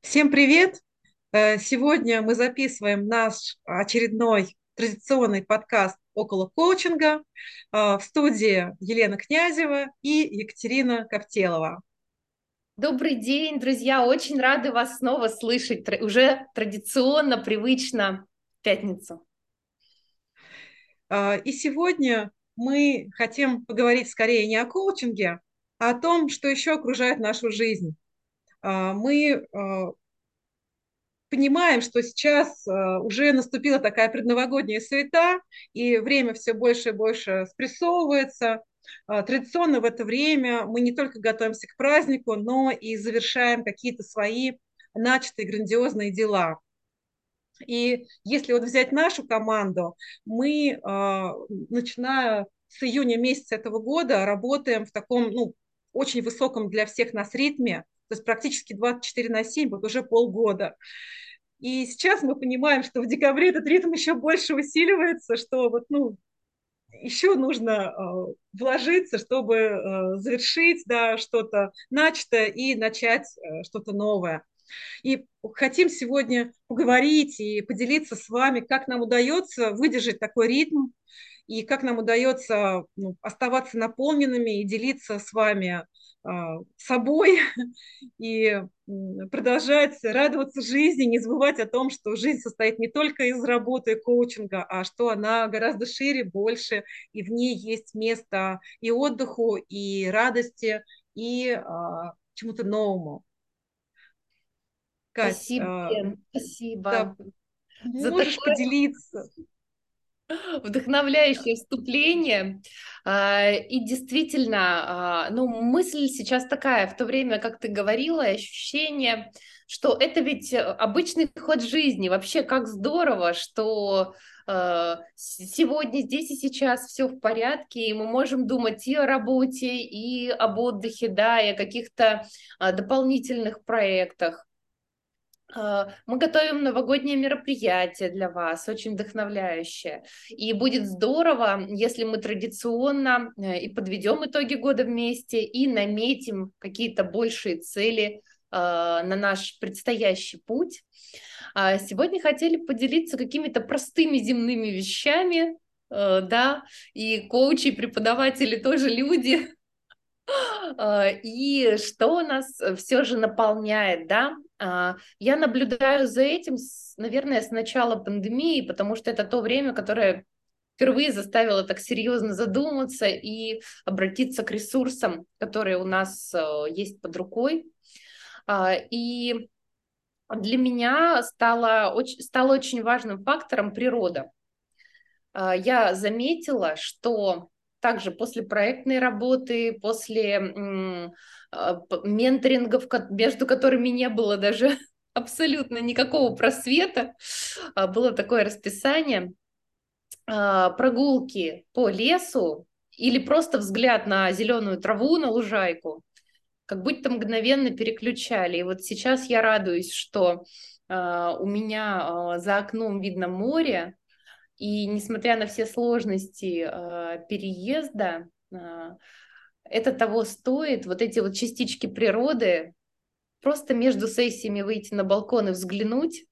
Всем привет! Э, Сегодня мы записываем наш очередной традиционный подкаст около коучинга. Э, В студии Елена Князева и Екатерина Коптелова. Добрый день, друзья! Очень рады вас снова слышать. Уже традиционно, привычно в пятницу. Э, И сегодня мы хотим поговорить скорее не о коучинге, а о том, что еще окружает нашу жизнь. Э, Мы э, понимаем, что сейчас э, уже наступила такая предновогодняя суета, и время все больше и больше спрессовывается. Традиционно в это время мы не только готовимся к празднику, но и завершаем какие-то свои начатые грандиозные дела. И если вот взять нашу команду, мы, начиная с июня месяца этого года, работаем в таком, ну, очень высоком для всех нас ритме, то есть практически 24 на 7, вот уже полгода. И сейчас мы понимаем, что в декабре этот ритм еще больше усиливается, что вот, ну, еще нужно э, вложиться, чтобы э, завершить да, что-то начатое и начать э, что-то новое. И хотим сегодня поговорить и поделиться с вами, как нам удается выдержать такой ритм, и как нам удается ну, оставаться наполненными и делиться с вами э, собой и продолжать радоваться жизни, не забывать о том, что жизнь состоит не только из работы и коучинга, а что она гораздо шире, больше, и в ней есть место и отдыху, и радости, и э, чему-то новому. Кать, Спасибо, э, Лен, да, спасибо за можешь такое поделиться? Вдохновляющее вступление. А, И действительно, а, ну, мысль сейчас такая, в то время, как ты говорила, ощущение, что это ведь обычный ход жизни. Вообще, как здорово, что э, сегодня, здесь и сейчас все в порядке, и мы можем думать и о работе, и об отдыхе, да, и о каких-то а, дополнительных проектах. А, Мы готовим новогоднее мероприятие для вас, очень вдохновляющее. И будет здорово, если мы традиционно э, и подведем итоги года вместе, и наметим какие-то большие цели а, на наш предстоящий путь. А Сегодня хотели поделиться какими-то простыми земными вещами, э, да, и коучи, и преподаватели тоже люди, И что нас все же наполняет, да? А, Я наблюдаю за этим, наверное, с начала пандемии, потому что это то время, которое впервые заставило так серьезно задуматься и обратиться к ресурсам, которые у нас э, есть под рукой. А, И для меня стало, стало очень важным фактором природа. А, Я заметила, что также после проектной работы, после а, менторингов, между которыми не было даже абсолютно никакого просвета, а, было такое расписание, а, прогулки по лесу или просто взгляд на зеленую траву, на лужайку, как будто мгновенно переключали. И вот сейчас я радуюсь, что у меня за окном видно море, и несмотря на все сложности э, переезда, э, это того стоит. Вот эти вот частички природы, просто между сессиями выйти на балкон и взглянуть,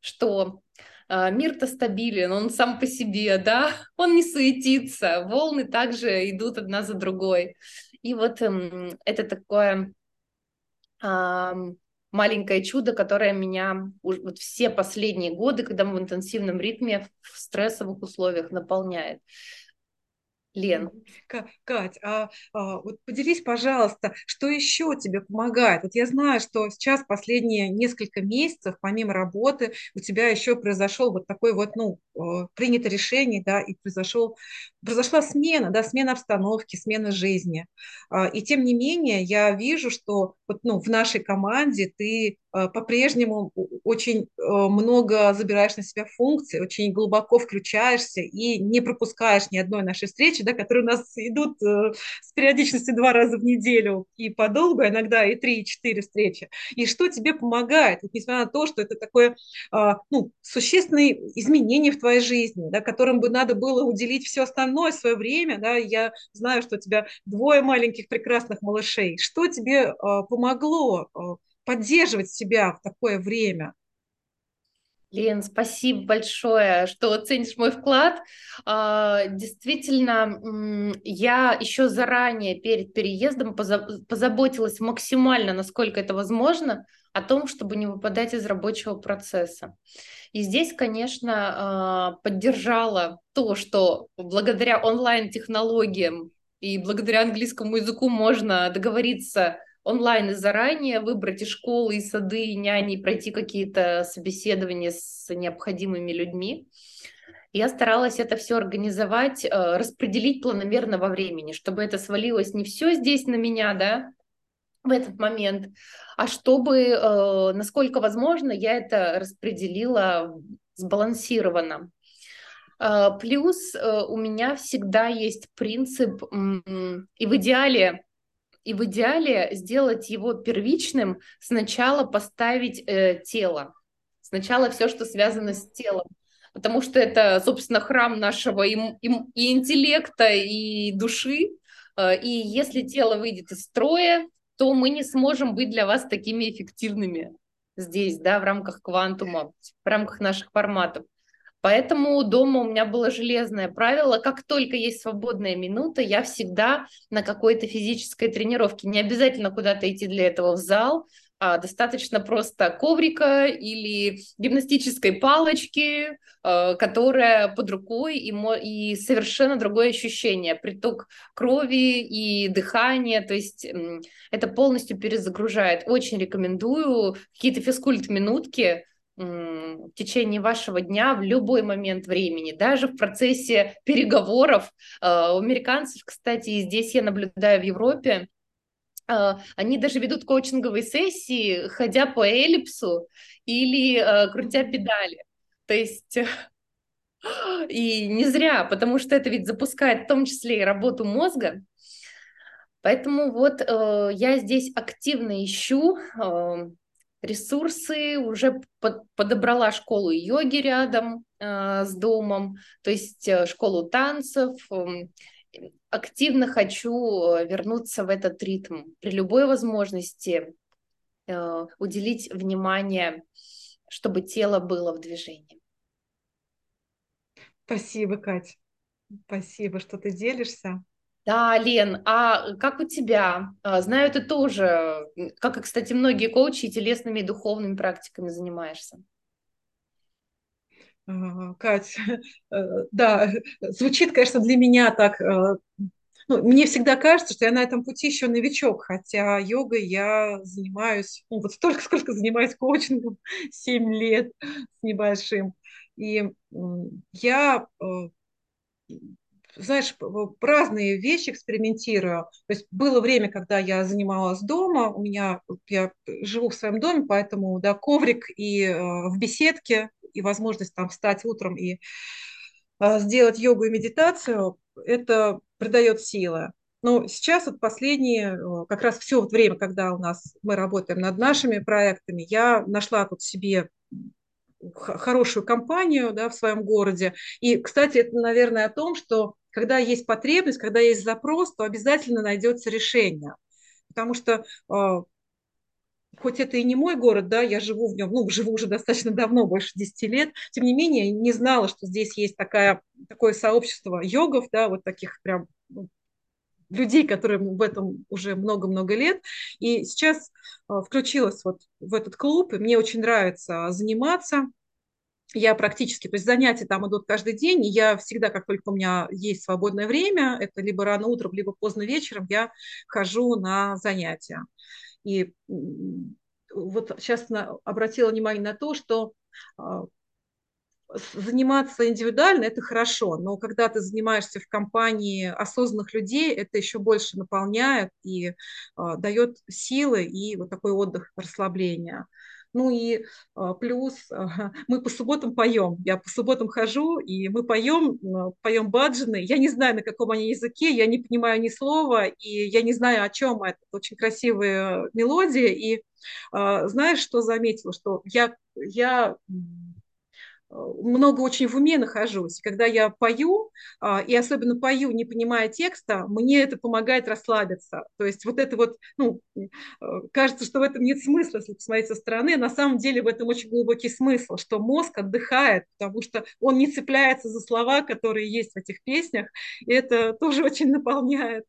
что э, мир-то стабилен, он сам по себе, да, он не суетится, волны также идут одна за другой. И вот эм, это такое ам, маленькое чудо, которое меня вот все последние годы, когда мы в интенсивном ритме, в стрессовых условиях наполняет. Лен, Кать, а, а, вот поделись, пожалуйста, что еще тебе помогает? Вот я знаю, что сейчас последние несколько месяцев, помимо работы, у тебя еще произошел вот такой вот, ну, э, принято решение, да, и произошел, произошла смена, да, смена обстановки, смена жизни. А, И тем не менее, я вижу, что вот, ну, в нашей команде ты по-прежнему о- очень э, много забираешь на себя функций, очень глубоко включаешься и не пропускаешь ни одной нашей встречи, да, которые у нас идут э, с периодичностью два раза в неделю и подолгу, а иногда и три, и четыре встречи. И что тебе помогает, вот, несмотря на то, что это такое ну, существенные изменения в твоей жизни, да, которым бы надо было уделить все остальное свое время, да, я знаю, что у тебя двое маленьких прекрасных малышей. Что тебе помогло поддерживать себя в такое время? Лен, спасибо большое, что ценишь мой вклад. А, действительно, я еще заранее перед переездом позаботилась максимально, насколько это возможно, о том, чтобы не выпадать из рабочего процесса. И здесь, конечно, а, поддержала то, что благодаря онлайн-технологиям и благодаря английскому языку можно договориться онлайн и заранее, выбрать и школы, и сады, и няни, пройти какие-то собеседования с необходимыми людьми. Я старалась это все организовать, э, распределить планомерно во времени, чтобы это свалилось не все здесь на меня, да, в этот момент, а чтобы, э, насколько возможно, я это распределила сбалансированно. Э, плюс у меня всегда есть принцип, и в идеале и в идеале сделать его первичным, сначала поставить э, тело, сначала все, что связано с телом, потому что это, собственно, храм нашего им, им, и интеллекта, и души, э, и если тело выйдет из строя, то мы не сможем быть для вас такими эффективными здесь, да, в рамках квантума, в рамках наших форматов. Поэтому дома у меня было железное правило, как только есть свободная минута, я всегда на какой-то физической тренировке. Не обязательно куда-то идти для этого в зал, а достаточно просто коврика или гимнастической палочки, э, которая под рукой и, и совершенно другое ощущение, приток крови и дыхания, то есть это полностью перезагружает. Очень рекомендую какие-то физкульт-минутки, в течение вашего дня в любой момент времени, даже в процессе переговоров. А, у американцев, кстати, и здесь я наблюдаю в Европе, а, они даже ведут коучинговые сессии, ходя по эллипсу или а, крутя педали. То есть и не зря, потому что это ведь запускает в том числе и работу мозга. Поэтому вот э, я здесь активно ищу э, ресурсы, уже под, подобрала школу йоги рядом э, с домом, то есть э, школу танцев. Э, активно хочу э, вернуться в этот ритм. При любой возможности э, уделить внимание, чтобы тело было в движении. Спасибо, Кать. Спасибо, что ты делишься. Да, Лен, а как у тебя? А, знаю, ты тоже, как и, кстати, многие коучи, телесными и духовными практиками занимаешься. А, Кать, э, да, звучит, конечно, для меня так э, ну, мне всегда кажется, что я на этом пути еще новичок, хотя йогой я занимаюсь, ну, вот столько, сколько занимаюсь коучингом, 7 лет с небольшим. И я э, знаешь, разные вещи экспериментирую. То есть было время, когда я занималась дома, у меня, я живу в своем доме, поэтому, да, коврик и э, в беседке, и возможность там встать утром и э, сделать йогу и медитацию, это придает силы. Но сейчас вот последние, э, как раз все вот время, когда у нас мы работаем над нашими проектами, я нашла тут себе хорошую компанию да, в своем городе. И, кстати, это, наверное, о том, что когда есть потребность, когда есть запрос, то обязательно найдется решение. Потому что а, хоть это и не мой город, да, я живу в нем, ну, живу уже достаточно давно, больше 10 лет, тем не менее, не знала, что здесь есть такая, такое сообщество йогов, да, вот таких прям ну, людей, которые в этом уже много-много лет. И сейчас а, включилась вот в этот клуб, и мне очень нравится заниматься я практически, то есть занятия там идут каждый день, и я всегда, как только у меня есть свободное время, это либо рано утром, либо поздно вечером, я хожу на занятия. И вот сейчас обратила внимание на то, что а, заниматься индивидуально – это хорошо, но когда ты занимаешься в компании осознанных людей, это еще больше наполняет и э, дает силы и вот такой отдых, расслабление. Ну и а, плюс мы по субботам поем. Я по субботам хожу, и мы поем, поем баджины. Я не знаю, на каком они языке, я не понимаю ни слова, и я не знаю, о чем это. Очень красивые мелодии. И а, знаешь, что заметила? Что я, я много очень в уме нахожусь. Когда я пою, а, и особенно пою, не понимая текста, мне это помогает расслабиться. То есть вот это вот, ну, э, кажется, что в этом нет смысла, если посмотреть со стороны. На самом деле в этом очень глубокий смысл, что мозг отдыхает, потому что он не цепляется за слова, которые есть в этих песнях, и это тоже очень наполняет.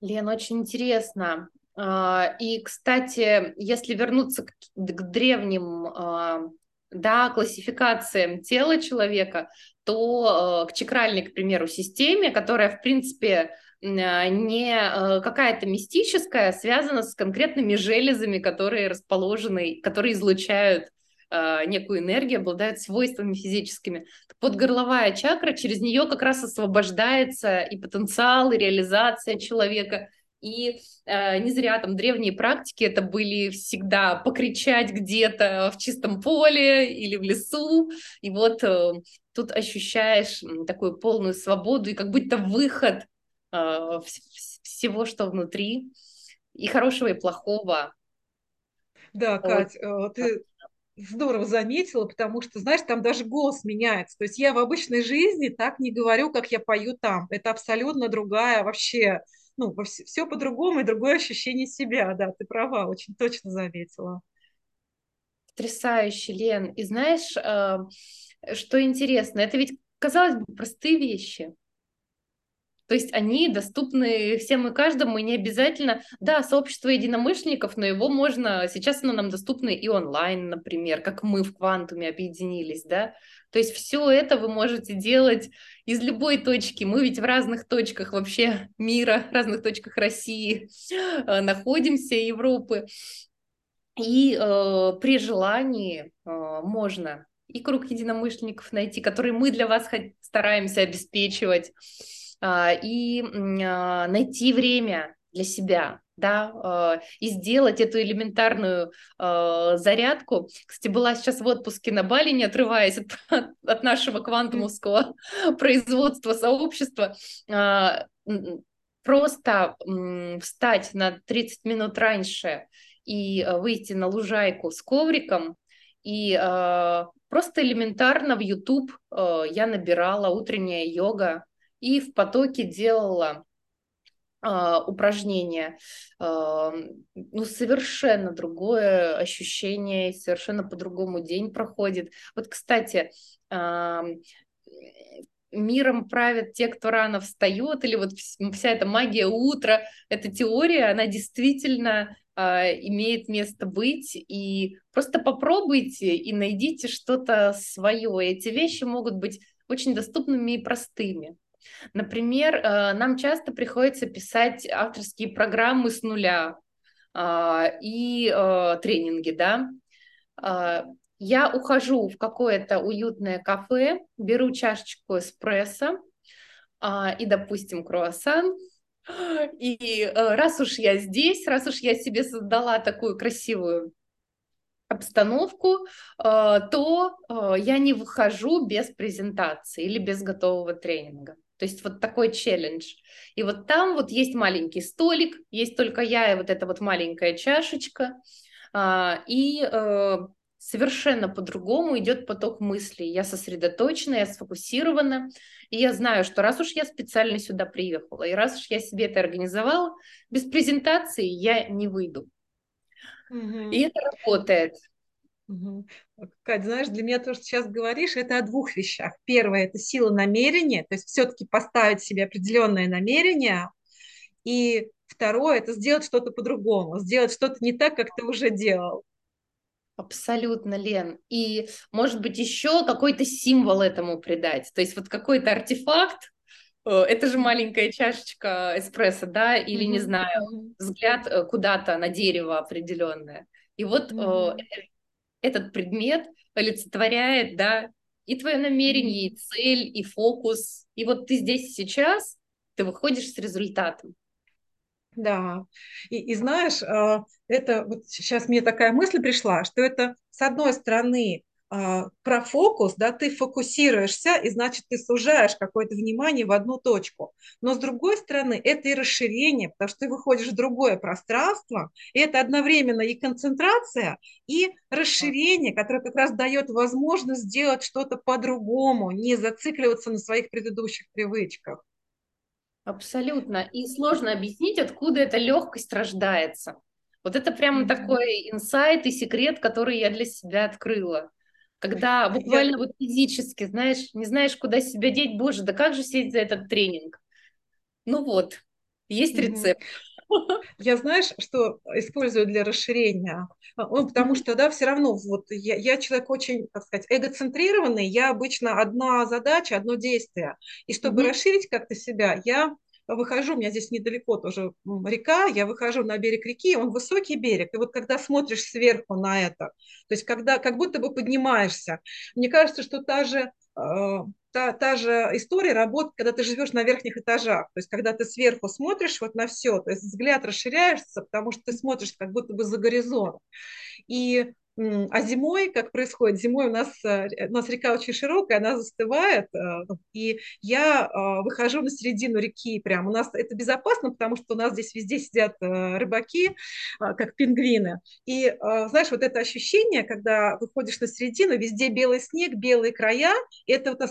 Лен, очень интересно. А, и, кстати, если вернуться к, древним а, да, классификациям тела человека, то э, к чакральной, к примеру, системе, которая, в принципе, не э, какая-то мистическая, связана с конкретными железами, которые расположены, которые излучают э, некую энергию, обладают свойствами физическими. Подгорловая чакра, через нее как раз освобождается и потенциал, и реализация человека, и э, не зря там древние практики это были всегда покричать где-то в чистом поле или в лесу. И вот э, тут ощущаешь такую полную свободу и как будто выход э, всего, что внутри, и хорошего, и плохого. Да, Кать, вот. Э, ты здорово заметила, потому что, знаешь, там даже голос меняется. То есть я в обычной жизни так не говорю, как я пою там. Это абсолютно другая вообще ну, все, все по-другому и другое ощущение себя, да, ты права, очень точно заметила. Потрясающе, Лен. И знаешь, э, что интересно, это ведь, казалось бы, простые вещи. То есть они доступны всем и каждому, и не обязательно, да, сообщество единомышленников, но его можно, сейчас оно нам доступно и онлайн, например, как мы в Квантуме объединились, да. То есть все это вы можете делать из любой точки. Мы ведь в разных точках вообще мира, в разных точках России э, находимся, Европы. И э, при желании э, можно и круг единомышленников найти, которые мы для вас стараемся обеспечивать. А, и а, найти время для себя, да, а, и сделать эту элементарную зарядку. Кстати, была сейчас в отпуске на Бали, не отрываясь от, от нашего квантумовского производства сообщества, просто встать на 30 минут раньше и выйти на лужайку с ковриком и просто элементарно в YouTube я набирала утренняя йога, и в потоке делала э, упражнения. Э, ну, совершенно другое ощущение, совершенно по-другому день проходит. Вот, кстати, э, миром правят те, кто рано встает, или вот вся эта магия утра, эта теория, она действительно имеет место быть, и просто попробуйте и найдите что-то свое. Эти вещи могут быть очень доступными и простыми. Например, э, нам часто приходится писать авторские программы с нуля а, и э, тренинги, да. А, я ухожу в какое-то уютное кафе, беру чашечку эспрессо а, и, допустим, круассан, и э, раз уж я здесь, раз уж я себе создала такую красивую обстановку, то я не выхожу без презентации или без готового тренинга. То есть вот такой челлендж. И вот там вот есть маленький столик, есть только я и вот эта вот маленькая чашечка, а, и э, совершенно по-другому идет поток мыслей. Я сосредоточена, я сфокусирована, и я знаю, что раз уж я специально сюда приехала, и раз уж я себе это организовала, без презентации я не выйду. Угу. И это работает. Угу. Кать, знаешь, для меня то, что сейчас говоришь, это о двух вещах. Первое – это сила намерения, то есть все-таки поставить себе определенное намерение. И второе – это сделать что-то по-другому, сделать что-то не так, как ты уже делал. Абсолютно, Лен. И, может быть, еще какой-то символ этому придать. То есть вот какой-то артефакт, э, это же маленькая чашечка эспрессо, да, или, mm-hmm. не знаю, взгляд э, куда-то на дерево определенное. И вот mm-hmm этот предмет олицетворяет, да, и твое намерение, и цель, и фокус. И вот ты здесь сейчас, ты выходишь с результатом. Да, и, и знаешь, а, это вот сейчас мне такая мысль пришла, что это с одной стороны про фокус, да, ты фокусируешься, и значит, ты сужаешь какое-то внимание в одну точку. Но с другой стороны, это и расширение, потому что ты выходишь в другое пространство, и это одновременно и концентрация, и расширение, которое как раз дает возможность сделать что-то по-другому, не зацикливаться на своих предыдущих привычках. Абсолютно. И сложно объяснить, откуда эта легкость рождается. Вот это прям mm-hmm. такой инсайт и секрет, который я для себя открыла. Когда буквально я... вот физически, знаешь, не знаешь, куда себя деть, боже, да как же сесть за этот тренинг? Ну вот, есть mm-hmm. рецепт. Я знаешь, что использую для расширения? Ну, потому что, да, все равно, вот я, я человек очень, так сказать, эгоцентрированный, я обычно одна задача, одно действие. И чтобы mm-hmm. расширить как-то себя, я выхожу, у меня здесь недалеко тоже река, я выхожу на берег реки, он высокий берег, и вот когда смотришь сверху на это, то есть когда как будто бы поднимаешься, мне кажется, что та же э, та, та же история работает, когда ты живешь на верхних этажах, то есть когда ты сверху смотришь вот на все, то есть взгляд расширяешься, потому что ты смотришь как будто бы за горизонт. И а зимой, как происходит? Зимой у нас, э, у нас река очень широкая, она застывает, э, и я э, выхожу на середину реки прям. У нас это безопасно, потому что у нас здесь везде сидят рыбаки, как пингвины. И знаешь, вот это ощущение, когда выходишь на середину, везде белый снег, белые края, это вот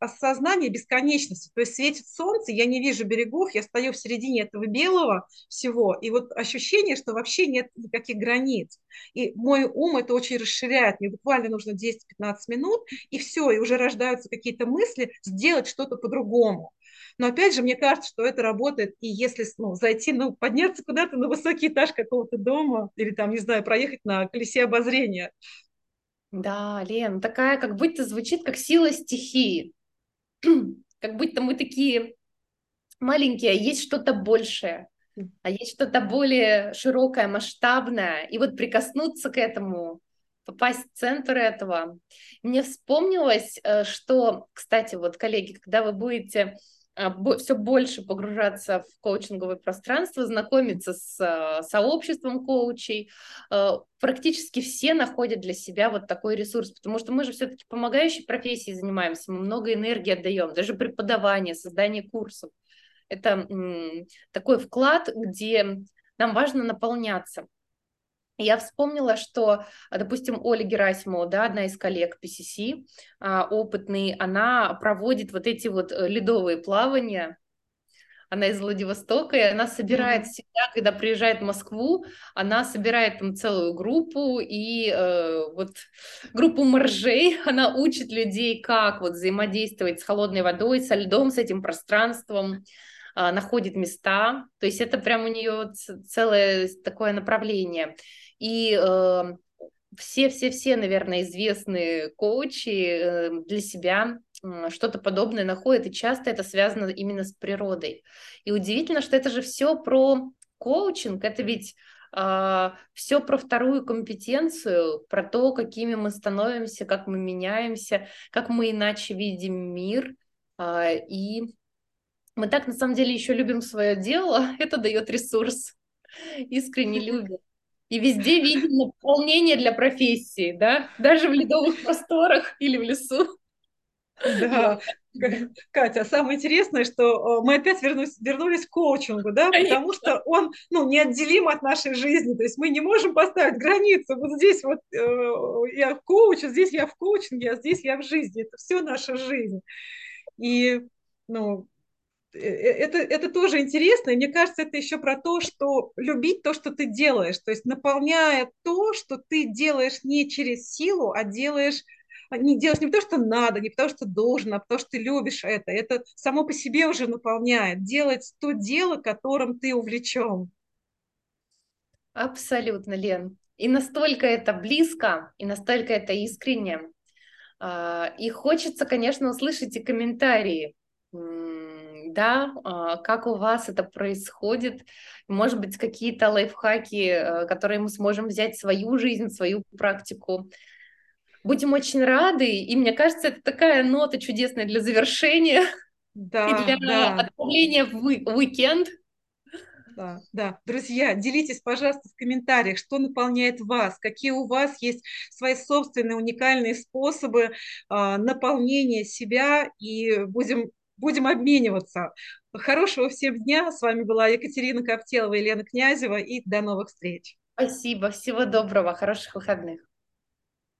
осознание бесконечности. То есть светит солнце, я не вижу берегов, я стою в середине этого белого всего, и вот ощущение, что вообще нет никаких границ. И мой ум это очень расширяет. Мне буквально нужно 10-15 минут, и все, и уже рождаются какие-то мысли сделать что-то по-другому. Но опять же, мне кажется, что это работает, и если ну, зайти, ну, подняться куда-то на высокий этаж какого-то дома, или там, не знаю, проехать на колесе обозрения. Да, Лен, такая, как будто звучит как сила стихии. как будто мы такие маленькие, а есть что-то большее а есть что-то более широкое, масштабное, и вот прикоснуться к этому, попасть в центр этого. Мне вспомнилось, э, что, кстати, вот, коллеги, когда вы будете э, все больше погружаться в коучинговое пространство, знакомиться с э, сообществом коучей. Практически все находят для себя вот такой ресурс, потому что мы же все-таки помогающей профессией занимаемся, мы много энергии отдаем, даже преподавание, создание курсов. Это такой вклад, где нам важно наполняться. Я вспомнила, что, допустим, Оля Герасимова, да, одна из коллег PCC, а, опытный, она проводит вот эти вот э, ледовые плавания, она из Владивостока, и она собирает mm-hmm. всегда, когда приезжает в Москву, она собирает там целую группу, и э, вот группу моржей, она учит людей, как вот взаимодействовать с холодной водой, со льдом, с этим пространством, находит места, то есть это прям у нее целое такое направление. И все-все-все, э, наверное, известные коучи э, для себя что-то подобное находят, и часто это связано именно с природой. И удивительно, что это же все про коучинг, это ведь Uh, а, все про вторую компетенцию, про то, какими мы становимся, как мы меняемся, как мы иначе видим мир. Uh, и мы так на самом деле еще любим свое дело, это дает ресурс, искренне любим. И везде видим наполнение для профессии, да, даже в ледовых просторах или в лесу. Да, Катя, самое интересное, что э, мы опять вернулись, вернулись к коучингу, да, потому что он, ну, неотделим от нашей жизни, то есть мы не можем поставить границу, вот здесь вот э, я в коуче, здесь я в коучинге, а здесь я в жизни, это все наша жизнь. И, ну, это, это тоже интересно, и мне кажется, это еще про то, что любить то, что ты делаешь, то есть наполняя то, что ты делаешь не через силу, а делаешь а, не делаешь не потому, что надо, не потому, что должен, а потому, что ты любишь это. Это само по себе уже наполняет. Делать то дело, которым ты увлечен. Абсолютно, Лен. И настолько это близко, и настолько это искренне. А, и хочется, конечно, услышать и комментарии да, а, как у вас это происходит, может быть, какие-то лайфхаки, э, которые мы сможем взять в свою жизнь, в свою практику. Будем очень рады, и мне кажется, это такая нота чудесная для завершения да, и для да. отправления в уикенд. Да, да. Друзья, делитесь, пожалуйста, в комментариях, что наполняет вас, какие у вас есть свои собственные уникальные способы э, наполнения себя, и будем, будем обмениваться. Хорошего всем дня. С вами была Екатерина Коптелова Елена Князева, и до новых встреч. Спасибо, всего доброго, хороших выходных.